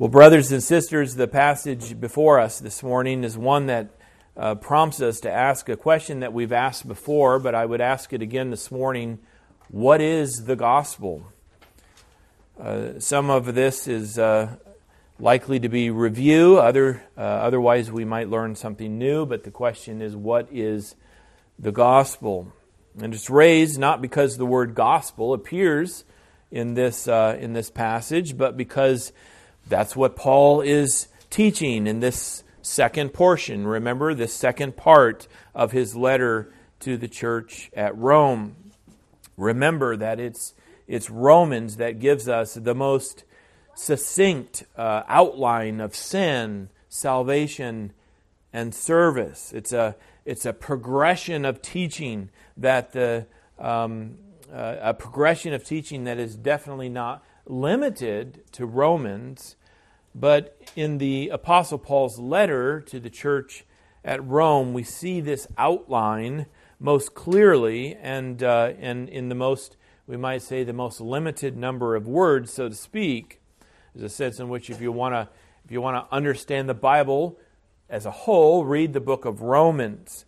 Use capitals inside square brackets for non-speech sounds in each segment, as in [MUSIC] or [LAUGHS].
Well, brothers and sisters, the passage before us this morning is one that uh, prompts us to ask a question that we've asked before, but I would ask it again this morning What is the gospel? Uh, some of this is uh, likely to be review, other, uh, otherwise, we might learn something new, but the question is What is the gospel? And it's raised not because the word gospel appears in this, uh, in this passage, but because that's what Paul is teaching in this second portion. Remember, the second part of his letter to the church at Rome. Remember that it's, it's Romans that gives us the most succinct uh, outline of sin, salvation, and service. It's a, it's a progression of teaching that the, um, uh, a progression of teaching that is definitely not limited to Romans, but in the Apostle Paul's letter to the church at Rome, we see this outline most clearly and, uh, and in the most, we might say, the most limited number of words, so to speak. There's a sense in which if you want to if you want to understand the Bible as a whole, read the book of Romans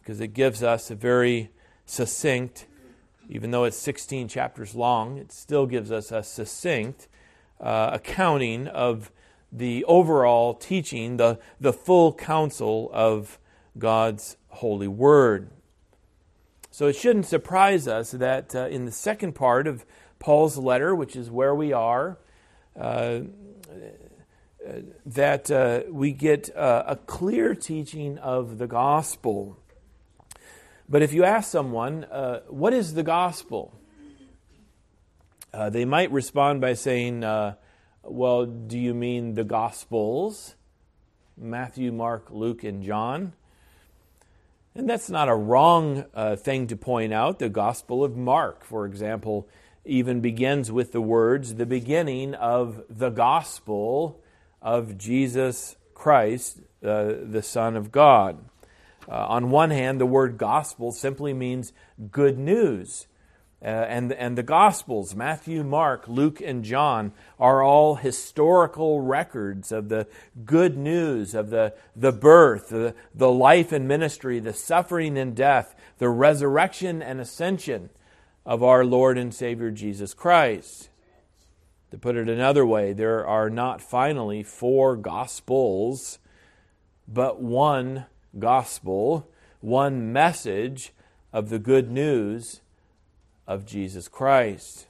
because it gives us a very succinct, even though it's 16 chapters long, it still gives us a succinct uh, accounting of the overall teaching, the, the full counsel of God's holy word. So it shouldn't surprise us that uh, in the second part of Paul's letter, which is where we are, uh, that uh, we get uh, a clear teaching of the gospel. But if you ask someone, uh, what is the gospel? Uh, they might respond by saying, well, do you mean the Gospels? Matthew, Mark, Luke, and John? And that's not a wrong uh, thing to point out. The Gospel of Mark, for example, even begins with the words, the beginning of the Gospel of Jesus Christ, uh, the Son of God. Uh, on one hand, the word gospel simply means good news. Uh, and, and the Gospels, Matthew, Mark, Luke, and John, are all historical records of the good news of the, the birth, the, the life and ministry, the suffering and death, the resurrection and ascension of our Lord and Savior Jesus Christ. To put it another way, there are not finally four Gospels, but one gospel, one message of the good news of Jesus Christ.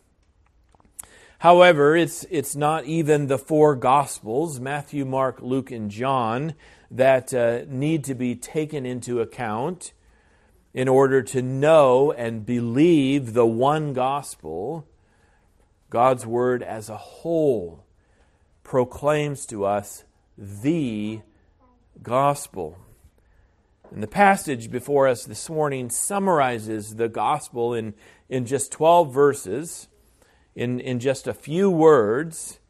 However, it's, it's not even the four Gospels Matthew, Mark, Luke, and John that uh, need to be taken into account in order to know and believe the one gospel. God's Word as a whole proclaims to us the gospel. And the passage before us this morning summarizes the gospel in in just 12 verses, in, in just a few words.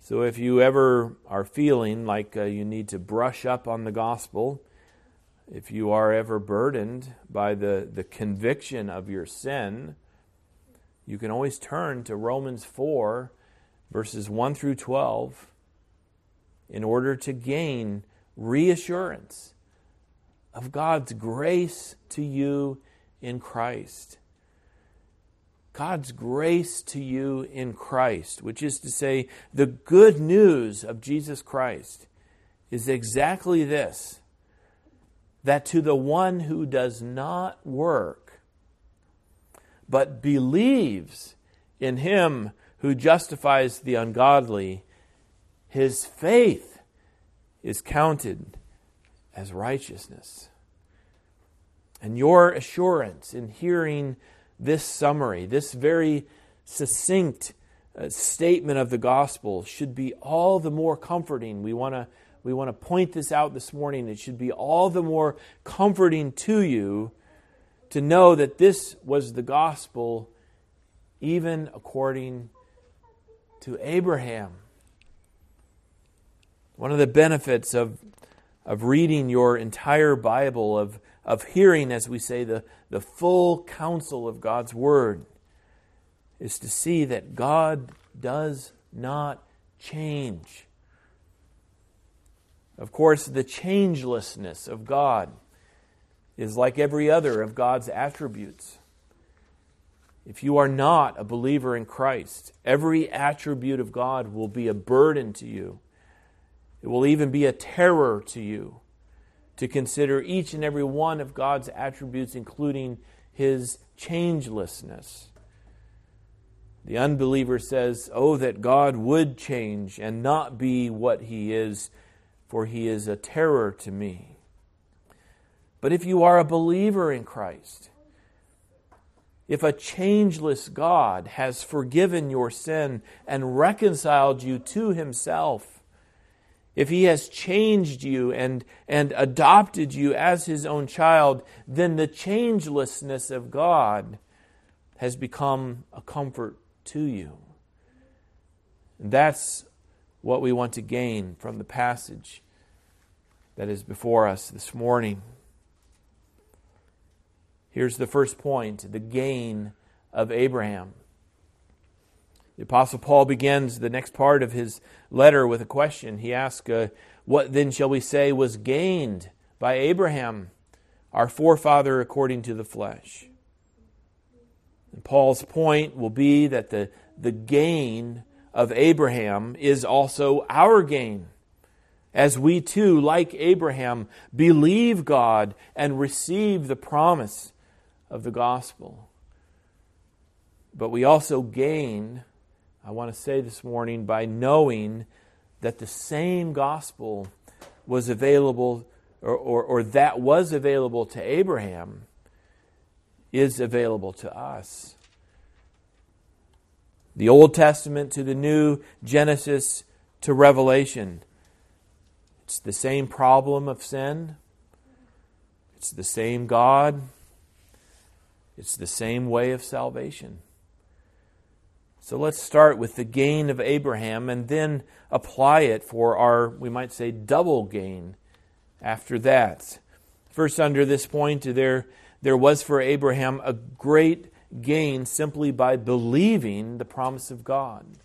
So if you ever are feeling like uh, you need to brush up on the gospel, if you are ever burdened by the, the conviction of your sin, you can always turn to Romans 4, verses 1 through 12, in order to gain reassurance of God's grace to you in Christ. God's grace to you in Christ, which is to say, the good news of Jesus Christ, is exactly this that to the one who does not work, but believes in him who justifies the ungodly, his faith is counted as righteousness. And your assurance in hearing this summary, this very succinct uh, statement of the gospel, should be all the more comforting. We want to we want to point this out this morning. It should be all the more comforting to you to know that this was the gospel, even according to Abraham. One of the benefits of, of reading your entire Bible, of of hearing, as we say, the, the full counsel of God's Word is to see that God does not change. Of course, the changelessness of God is like every other of God's attributes. If you are not a believer in Christ, every attribute of God will be a burden to you. It will even be a terror to you to consider each and every one of God's attributes, including his changelessness. The unbeliever says, Oh, that God would change and not be what he is, for he is a terror to me. But if you are a believer in Christ, if a changeless God has forgiven your sin and reconciled you to himself, if he has changed you and, and adopted you as his own child, then the changelessness of God has become a comfort to you. And that's what we want to gain from the passage that is before us this morning. Here's the first point the gain of Abraham. The Apostle Paul begins the next part of his letter with a question. He asks, uh, What then shall we say was gained by Abraham, our forefather according to the flesh? And Paul's point will be that the, the gain of Abraham is also our gain. As we too, like Abraham, believe God and receive the promise of the gospel. But we also gain I want to say this morning by knowing that the same gospel was available, or, or, or, that was available to Abraham, is available to us. The Old Testament to the New, Genesis to Revelation. It's the same problem of sin. It's the same God. It's the same way of salvation. So let's start with the gain of Abraham and then apply it for our, we might say, double gain after that. First, under this point, there, there was for Abraham a great gain simply by believing the promise of God.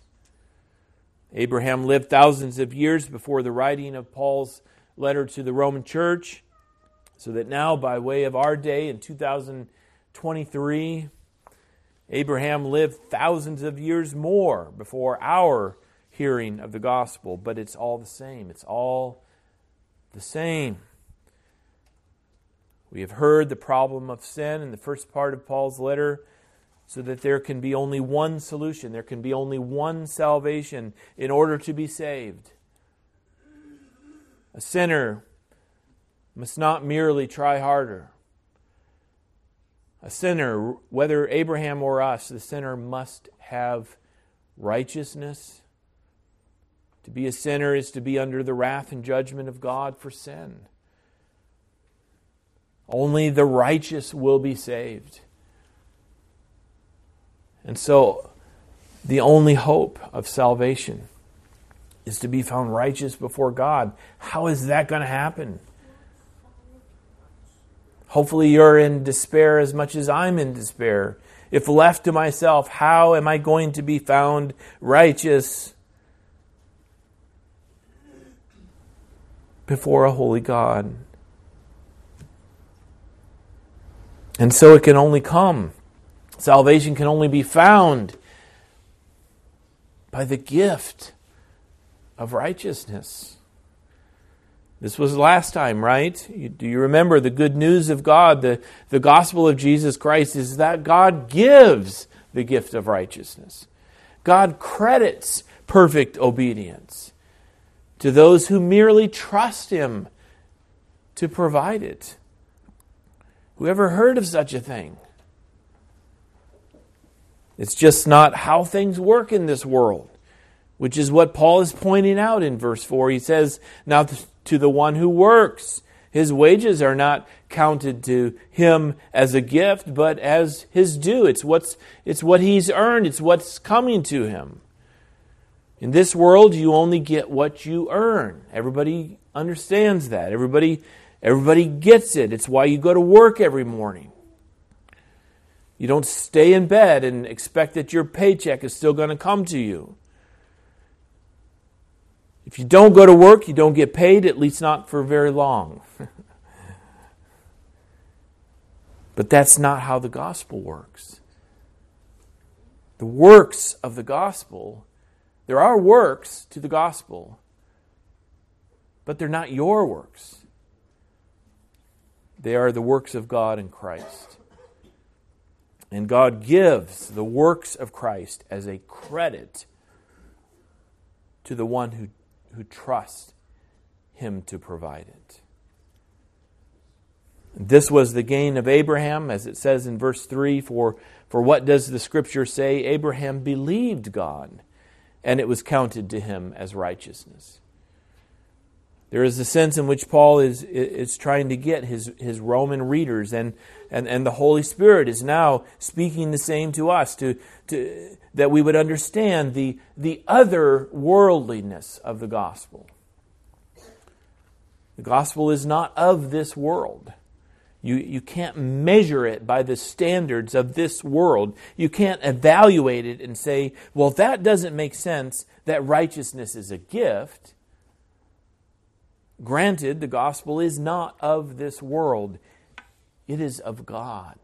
Abraham lived thousands of years before the writing of Paul's letter to the Roman church, so that now, by way of our day in 2023, Abraham lived thousands of years more before our hearing of the gospel, but it's all the same. It's all the same. We have heard the problem of sin in the first part of Paul's letter, so that there can be only one solution, there can be only one salvation in order to be saved. A sinner must not merely try harder. A sinner, whether Abraham or us, the sinner must have righteousness. To be a sinner is to be under the wrath and judgment of God for sin. Only the righteous will be saved. And so, the only hope of salvation is to be found righteous before God. How is that going to happen? Hopefully, you're in despair as much as I'm in despair. If left to myself, how am I going to be found righteous before a holy God? And so it can only come. Salvation can only be found by the gift of righteousness. This was last time, right? do you remember the good news of God? The, the gospel of Jesus Christ is that God gives the gift of righteousness. God credits perfect obedience to those who merely trust Him to provide it. Who ever heard of such a thing? It's just not how things work in this world, which is what Paul is pointing out in verse 4. He says, Now to the one who works. His wages are not counted to him as a gift, but as his due. It's, what's, it's what he's earned, it's what's coming to him. In this world, you only get what you earn. Everybody understands that. Everybody, everybody gets it. It's why you go to work every morning. You don't stay in bed and expect that your paycheck is still going to come to you. If you don't go to work, you don't get paid, at least not for very long. [LAUGHS] but that's not how the gospel works. The works of the gospel, there are works to the gospel, but they're not your works. They are the works of God in Christ. And God gives the works of Christ as a credit to the one who, who trust Him to provide it. This was the gain of Abraham, as it says in verse 3 for, for what does the scripture say? Abraham believed God, and it was counted to him as righteousness. There is a sense in which Paul is, is trying to get his, his Roman readers, and, and, and the Holy Spirit is now speaking the same to us, to, to, that we would understand the, the other worldliness of the gospel. The gospel is not of this world. You, you can't measure it by the standards of this world. You can't evaluate it and say, well, that doesn't make sense, that righteousness is a gift. Granted, the gospel is not of this world, it is of God.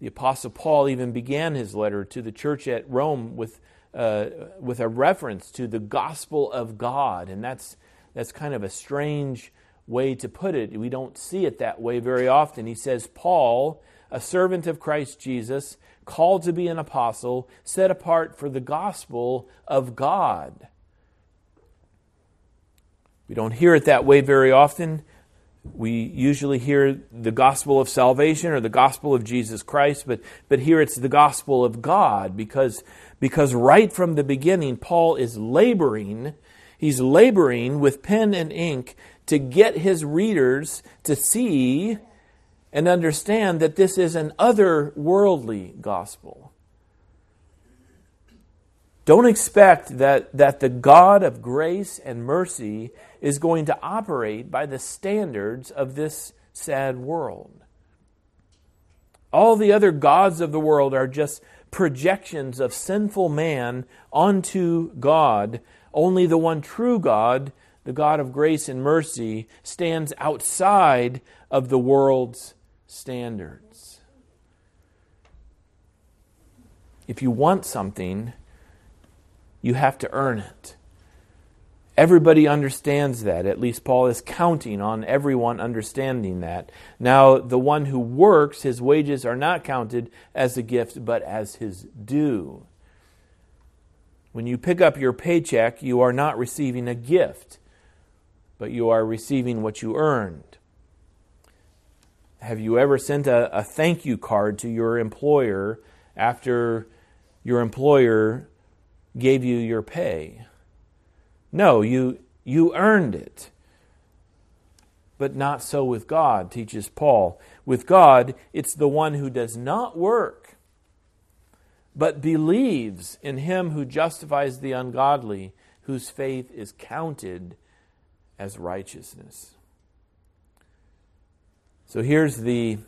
The Apostle Paul even began his letter to the church at Rome with, uh, with a reference to the gospel of God. And that's, that's kind of a strange way to put it. We don't see it that way very often. He says, Paul, a servant of Christ Jesus, called to be an apostle, set apart for the gospel of God. We don't hear it that way very often. We usually hear the gospel of salvation or the gospel of Jesus Christ, but, but here it's the gospel of God because, because right from the beginning, Paul is laboring. He's laboring with pen and ink to get his readers to see and understand that this is an otherworldly gospel. Don't expect that, that the God of grace and mercy is going to operate by the standards of this sad world. All the other gods of the world are just projections of sinful man onto God. Only the one true God, the God of grace and mercy, stands outside of the world's standards. If you want something, you have to earn it. Everybody understands that. At least Paul is counting on everyone understanding that. Now, the one who works, his wages are not counted as a gift, but as his due. When you pick up your paycheck, you are not receiving a gift, but you are receiving what you earned. Have you ever sent a, a thank you card to your employer after your employer gave you your pay? No, you, you earned it. But not so with God, teaches Paul. With God, it's the one who does not work, but believes in him who justifies the ungodly, whose faith is counted as righteousness. So here's the,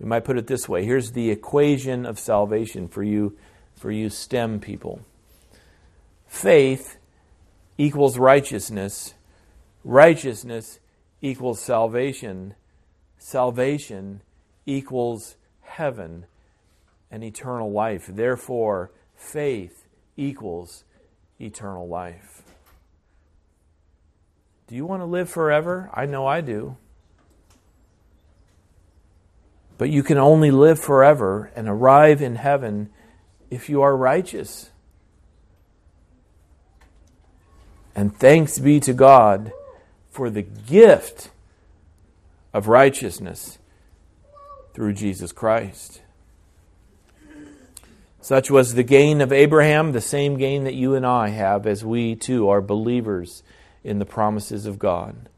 we might put it this way here's the equation of salvation for you, for you STEM people. Faith equals righteousness. Righteousness equals salvation. Salvation equals heaven and eternal life. Therefore, faith equals eternal life. Do you want to live forever? I know I do. But you can only live forever and arrive in heaven if you are righteous. And thanks be to God for the gift of righteousness through Jesus Christ. Such was the gain of Abraham, the same gain that you and I have as we too are believers in the promises of God.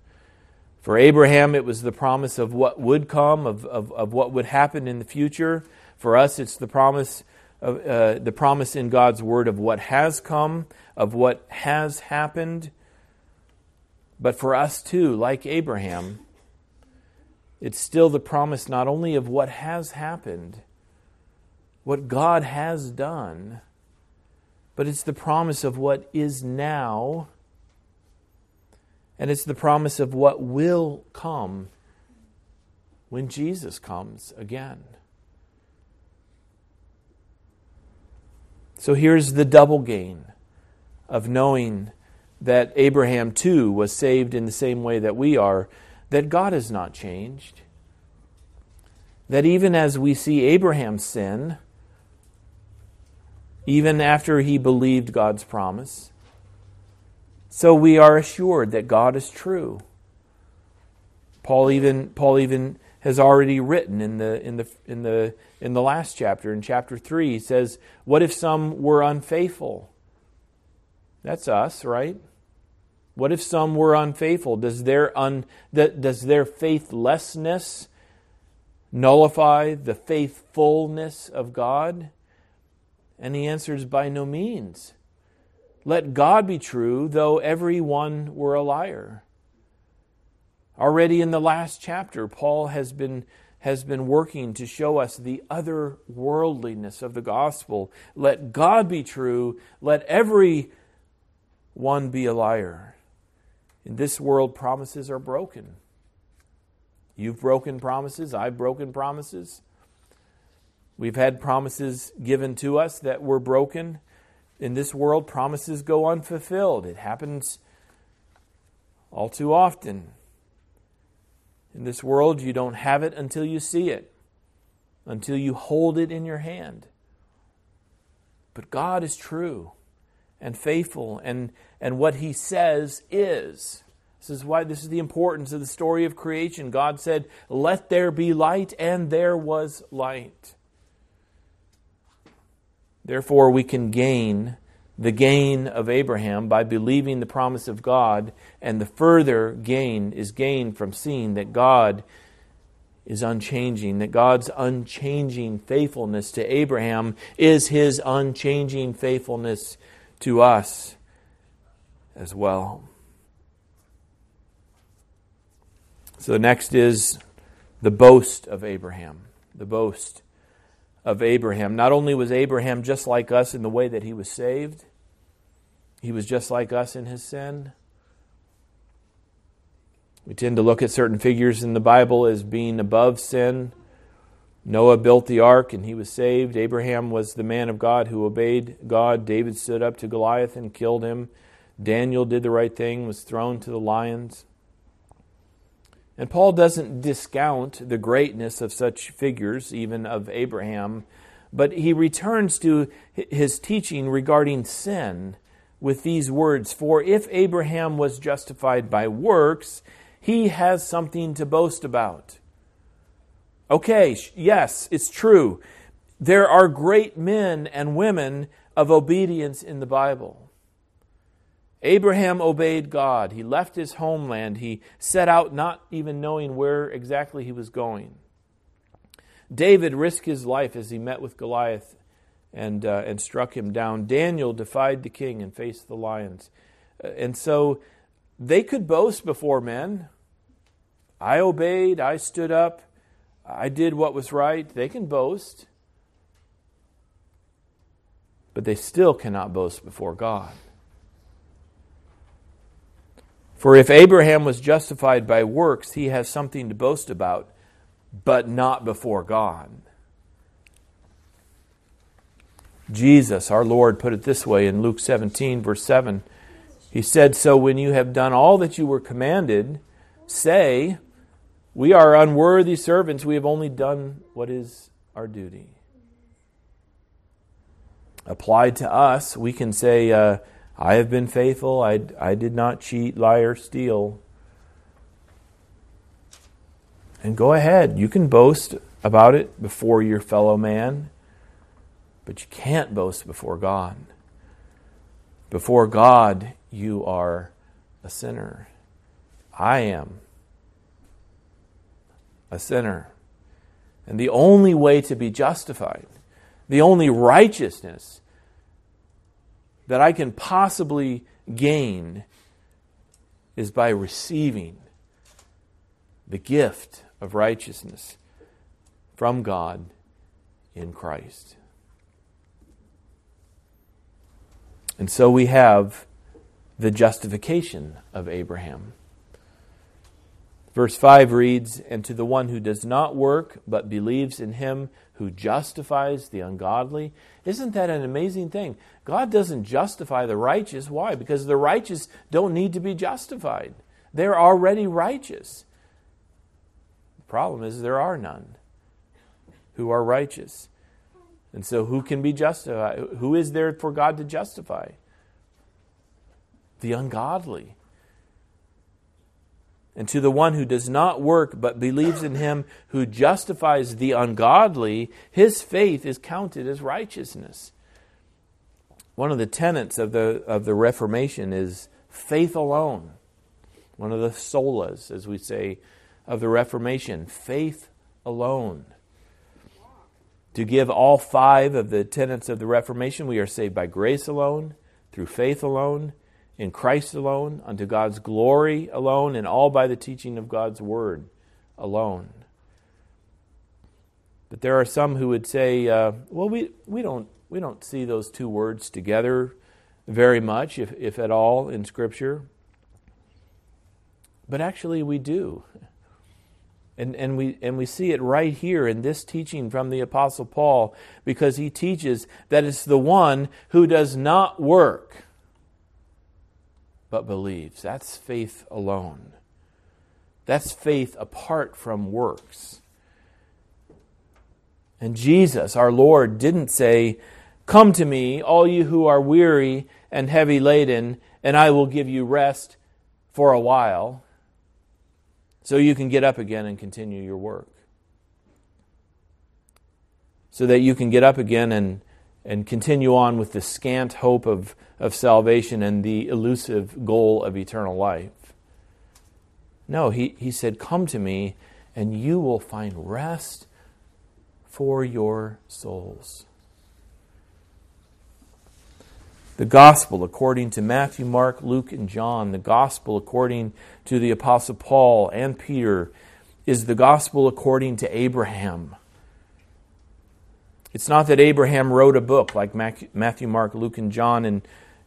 For Abraham, it was the promise of what would come, of, of, of what would happen in the future. For us, it's the promise of, uh, the promise in God's word of what has come, of what has happened. But for us too, like Abraham, it's still the promise not only of what has happened, what God has done, but it's the promise of what is now And it's the promise of what will come when Jesus comes again. So here's the double gain of knowing that Abraham too was saved in the same way that we are, that God has not changed. That even as we see Abraham sin, even after he believed God's promise, so we are assured that God is true. Paul even Paul even has already written in the in the in the in the last chapter. In chapter 3 he says what if some were unfaithful? That's us right? What if some were unfaithful? Does their un does their faithlessness nullify the faithfulness of God? And he answers by no means. Let God be true though every one were a liar Already in the last chapter, Paul has been, has been working to show us the other worldliness of the gospel. Let God be true, let every one be a liar. In this world, promises are broken. You've broken promises, I've broken promises. We've had promises given to us that were broken. In this world, promises go unfulfilled. It happens all too often. In this world, you don't have it until you see it, until you hold it in your hand. But God is true and faithful, and, and what He says is. This is why this is the importance of the story of creation. God said, Let there be light, and there was light. Therefore, we can gain the gain of Abraham by believing the promise of God, and the further gain is gained from seeing that God is unchanging, that God's unchanging faithfulness to Abraham is his unchanging faithfulness to us as well. So, next is the boast of Abraham. The boast of Abraham. Not only was Abraham just like us in the way that he was saved, he was just like us in his sin. We tend to look at certain figures in the Bible as being above sin. Noah built the ark and he was saved. Abraham was the man of God who obeyed God. David stood up to Goliath and killed him. Daniel did the right thing, was thrown to the lions. And Paul doesn't discount the greatness of such figures, even of Abraham, but he returns to his teaching regarding sin with these words For if Abraham was justified by works, he has something to boast about. Okay, yes, it's true. There are great men and women of obedience in the Bible. Abraham obeyed God. He left his homeland. He set out not even knowing where exactly he was going. David risked his life as he met with Goliath and, uh, and struck him down. Daniel defied the king and faced the lions. Uh, and so they could boast before men. I obeyed, I stood up, I did what was right. They can boast. But they still cannot boast before God. For if Abraham was justified by works, he has something to boast about, but not before God. Jesus, our Lord, put it this way in Luke 17, verse 7. He said, So when you have done all that you were commanded, say, We are unworthy servants. We have only done what is our duty. Applied to us, we can say, uh, I have been faithful. I, I did not cheat, lie, or steal. And go ahead. You can boast about it before your fellow man. But you can't boast before God. Before God, you are a sinner. I am a sinner. And the only way to be justified, the only righteousness that I can possibly gain is by receiving the gift of righteousness from God in Christ. And so we have the justification of Abraham. Verse 5 reads, And to the one who does not work, but believes in him who justifies the ungodly. Isn't that an amazing thing? God doesn't justify the righteous. Why? Because the righteous don't need to be justified, they're already righteous. The problem is there are none who are righteous. And so, who can be justified? Who is there for God to justify? The ungodly. And to the one who does not work but believes in him who justifies the ungodly, his faith is counted as righteousness. One of the tenets of the, of the Reformation is faith alone. One of the solas, as we say, of the Reformation faith alone. To give all five of the tenets of the Reformation, we are saved by grace alone, through faith alone, in Christ alone, unto God's glory alone, and all by the teaching of God's word alone. But there are some who would say, uh, well, we, we, don't, we don't see those two words together very much, if, if at all, in Scripture. But actually, we do. And, and, we, and we see it right here in this teaching from the Apostle Paul because he teaches that it's the one who does not work but believes. That's faith alone. That's faith apart from works. And Jesus, our Lord, didn't say, Come to me, all you who are weary and heavy laden, and I will give you rest for a while, so you can get up again and continue your work. So that you can get up again and and continue on with the scant hope of, of salvation and the elusive goal of eternal life. No, he, he said, Come to me, and you will find rest for your souls. The gospel according to Matthew, Mark, Luke, and John, the gospel according to the Apostle Paul and Peter, is the gospel according to Abraham. It's not that Abraham wrote a book like Matthew, Mark, Luke, and John, and,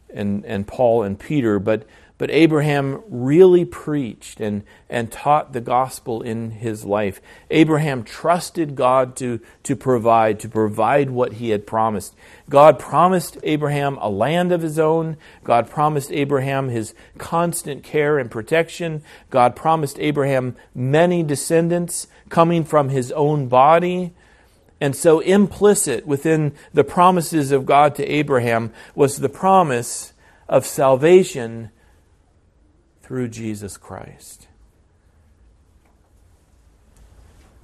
and, and Paul and Peter, but, but Abraham really preached and, and taught the gospel in his life. Abraham trusted God to, to provide, to provide what he had promised. God promised Abraham a land of his own. God promised Abraham his constant care and protection. God promised Abraham many descendants coming from his own body. And so, implicit within the promises of God to Abraham was the promise of salvation through Jesus Christ.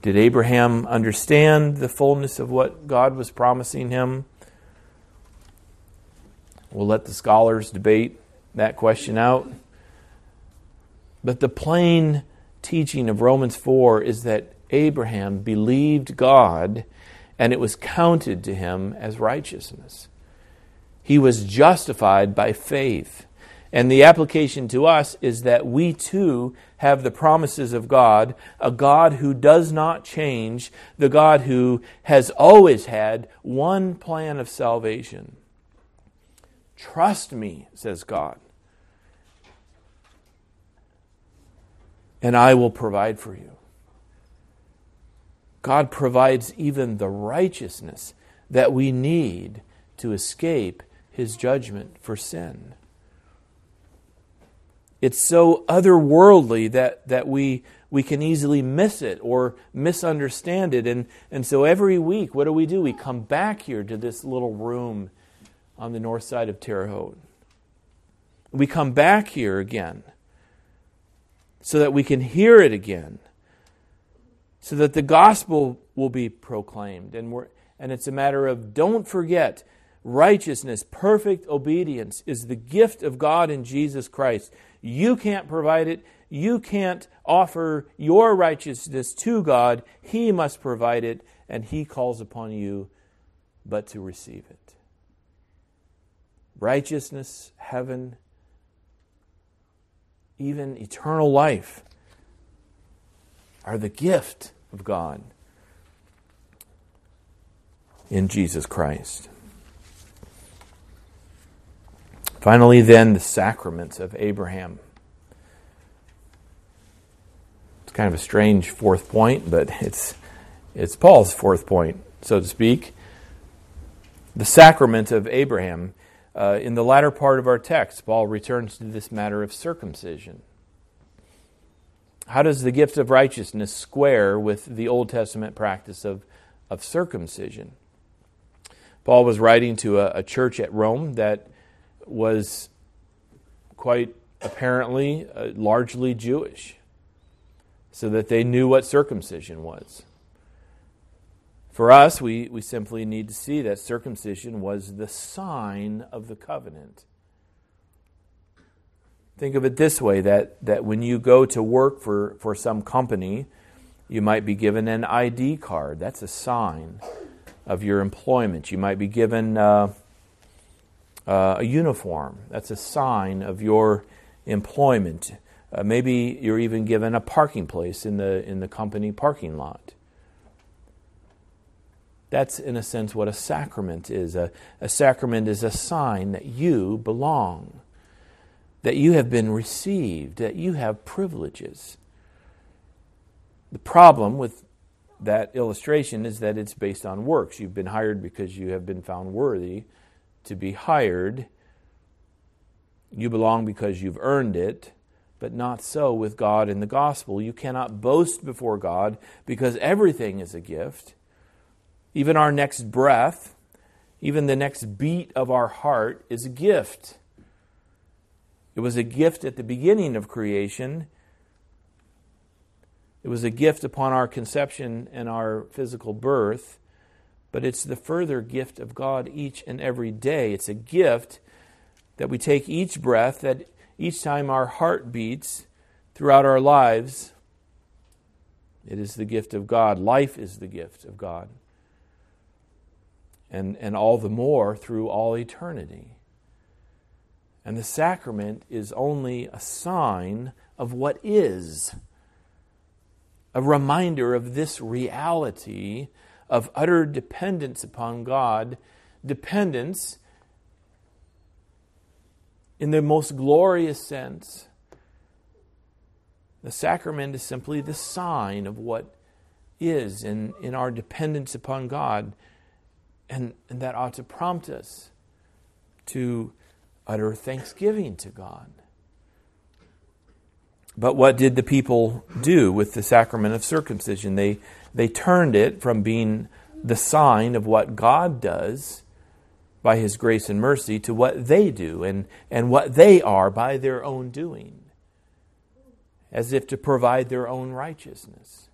Did Abraham understand the fullness of what God was promising him? We'll let the scholars debate that question out. But the plain teaching of Romans 4 is that Abraham believed God and it was counted to him as righteousness. He was justified by faith. And the application to us is that we too have the promises of God, a God who does not change, the God who has always had one plan of salvation. Trust me, says God, and I will provide for you. God provides even the righteousness that we need to escape his judgment for sin. It's so otherworldly that, that we, we can easily miss it or misunderstand it. And, and so every week, what do we do? We come back here to this little room on the north side of Terre Haute. We come back here again so that we can hear it again so that the gospel will be proclaimed. And, we're, and it's a matter of don't forget righteousness, perfect obedience is the gift of God in Jesus Christ. You can't provide it. You can't offer your righteousness to God. He must provide it, and He calls upon you but to receive it. Righteousness, heaven, even eternal life are the gift of God in Jesus Christ. Finally, then, the sacraments of Abraham. It's kind of a strange fourth point, but [LAUGHS] it's, it's Paul's fourth point, so to speak. The sacrament of Abraham. Uh, in the latter part of our text, Paul returns to this matter of circumcision. How does the gift of righteousness square with the Old Testament practice of, of circumcision? Paul was writing to a, a church at Rome that was quite apparently uh, largely Jewish, so that they knew what circumcision was. For us, we, we simply need to see that circumcision was the sign of the covenant. Think of it this way that, that when you go to work for, for some company, you might be given an ID card. That's a sign of your employment. You might be given uh, uh, a uniform. That's a sign of your employment. Uh, maybe you're even given a parking place in the, in the company parking lot. That's, in a sense, what a sacrament is. A, a sacrament is a sign that you belong, that you have been received, that you have privileges. The problem with that illustration is that it's based on works. You've been hired because you have been found worthy to be hired. You belong because you've earned it, but not so with God in the gospel. You cannot boast before God because everything is a gift. Even our next breath, even the next beat of our heart is a gift. It was a gift at the beginning of creation it was a gift upon our conception and our physical birth, but it's the further gift of God each and every day. It's a gift that we take each breath, that each time our heart beats throughout our lives, it is the gift of God. Life is the gift of God. And, and all the more through all eternity. And the sacrament is only a sign of what is a reminder of this reality of utter dependence upon God, dependence in the most glorious sense. The sacrament is simply the sign of what is in, in our dependence upon God, and, and that ought to prompt us to utter thanksgiving to God. But what did the people do with the sacrament of circumcision? They, they turned it from being the sign of what God does by His grace and mercy to what they do and, and what they are by their own doing, as if to provide their own righteousness.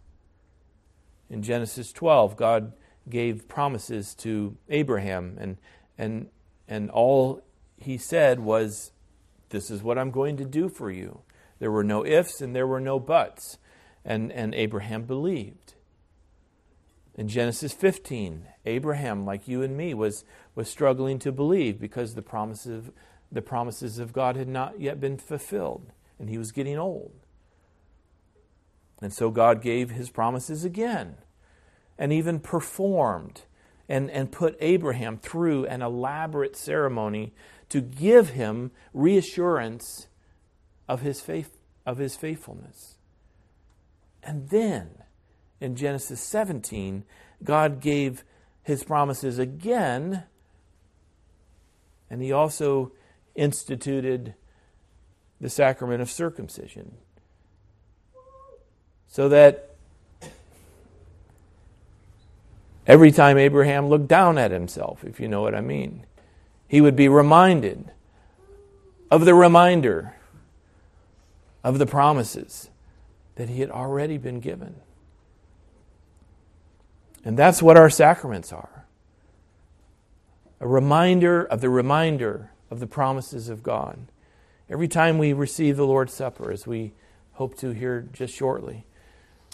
In Genesis 12, God gave promises to Abraham, and, and, and all he said was, This is what I'm going to do for you. There were no ifs and there were no buts. And, and Abraham believed. In Genesis 15, Abraham, like you and me, was, was struggling to believe because the promises, of, the promises of God had not yet been fulfilled, and he was getting old. And so God gave his promises again and even performed and, and put Abraham through an elaborate ceremony to give him reassurance of his faith of his faithfulness. And then in Genesis 17, God gave his promises again, and he also instituted the sacrament of circumcision. So that every time Abraham looked down at himself, if you know what I mean, he would be reminded of the reminder of the promises that he had already been given. And that's what our sacraments are a reminder of the reminder of the promises of God. Every time we receive the Lord's Supper, as we hope to hear just shortly,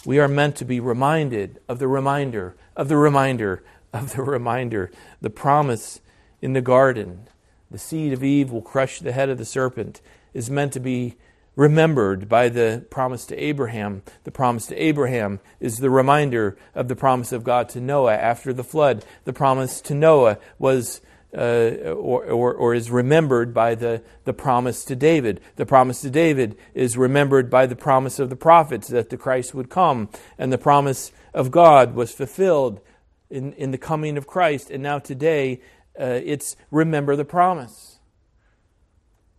we are meant to be reminded of the reminder, of the reminder, of the reminder, the promise in the garden. The seed of Eve will crush the head of the serpent is meant to be remembered by the promise to Abraham. The promise to Abraham is the reminder of the promise of God to Noah after the flood. The promise to Noah was uh, or, or, or, is remembered by the, the promise to David. The promise to David is remembered by the promise of the prophets that the Christ would come, and the promise of God was fulfilled in, in the coming of Christ. And now today, uh, it's remember the promise.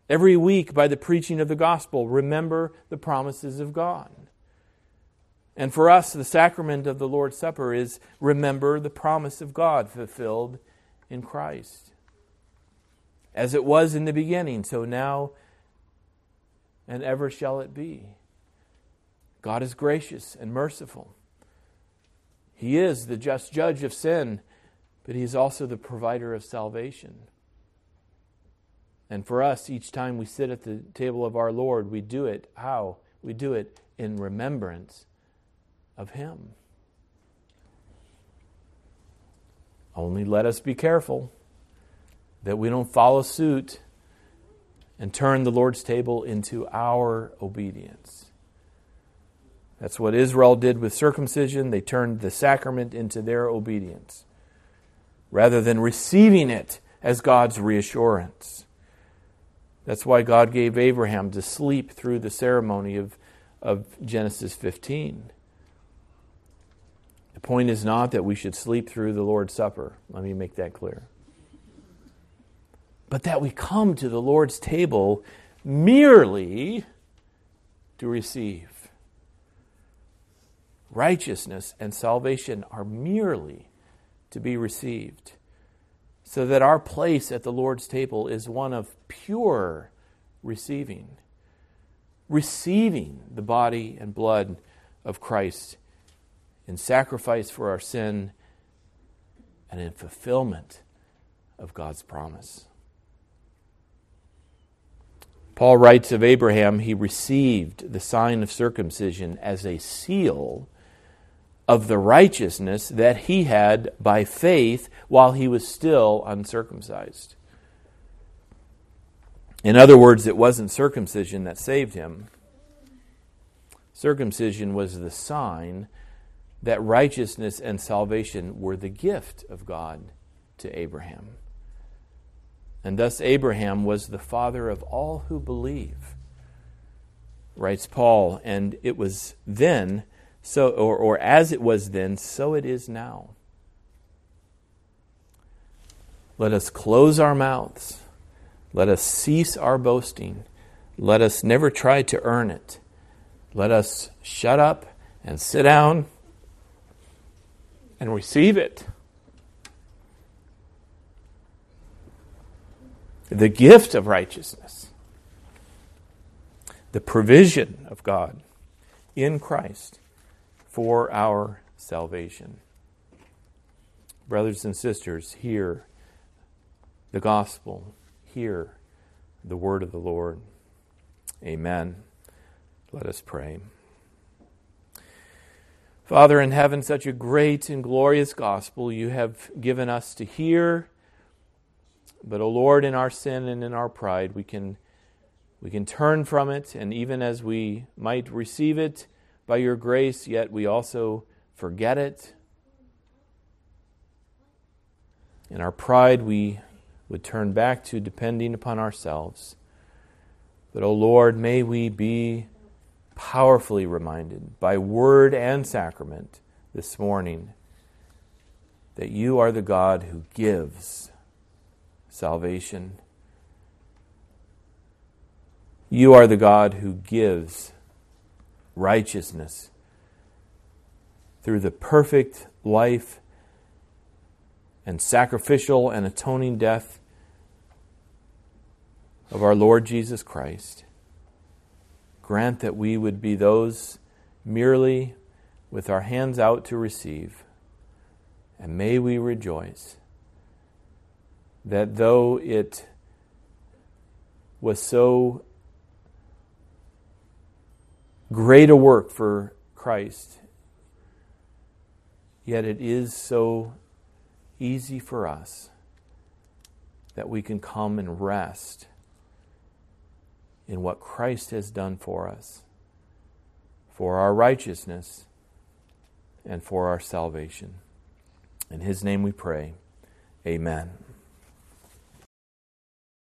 Every week, by the preaching of the gospel, remember the promises of God. And for us, the sacrament of the Lord's Supper is remember the promise of God fulfilled in Christ. As it was in the beginning, so now and ever shall it be. God is gracious and merciful. He is the just judge of sin, but He is also the provider of salvation. And for us, each time we sit at the table of our Lord, we do it how? We do it in remembrance of Him. Only let us be careful that we don't follow suit and turn the Lord's table into our obedience. That's what Israel did with circumcision. They turned the sacrament into their obedience rather than receiving it as God's reassurance. That's why God gave Abraham to sleep through the ceremony of, of Genesis 15. The point is not that we should sleep through the Lord's Supper. Let me make that clear. But that we come to the Lord's table merely to receive. Righteousness and salvation are merely to be received, so that our place at the Lord's table is one of pure receiving. Receiving the body and blood of Christ in sacrifice for our sin and in fulfillment of God's promise. Paul writes of Abraham, he received the sign of circumcision as a seal of the righteousness that he had by faith while he was still uncircumcised. In other words, it wasn't circumcision that saved him. Circumcision was the sign that righteousness and salvation were the gift of God to Abraham. And thus, Abraham was the father of all who believe, writes Paul. And it was then, so, or, or as it was then, so it is now. Let us close our mouths. Let us cease our boasting. Let us never try to earn it. Let us shut up and sit down and receive it. The gift of righteousness, the provision of God in Christ for our salvation. Brothers and sisters, hear the gospel, hear the word of the Lord. Amen. Let us pray. Father in heaven, such a great and glorious gospel you have given us to hear. But, O oh Lord, in our sin and in our pride, we can, we can turn from it, and even as we might receive it by your grace, yet we also forget it. In our pride, we would turn back to depending upon ourselves. But, O oh Lord, may we be powerfully reminded by word and sacrament this morning that you are the God who gives salvation. You are the God who gives righteousness through the perfect life and sacrificial and atoning death of our Lord Jesus Christ. Grant that we would be those merely with our hands out to receive. And may we rejoice that though it was so great a work for Christ, yet it is so easy for us that we can come and rest in what Christ has done for us, for our righteousness, and for our salvation. In His name we pray. Amen.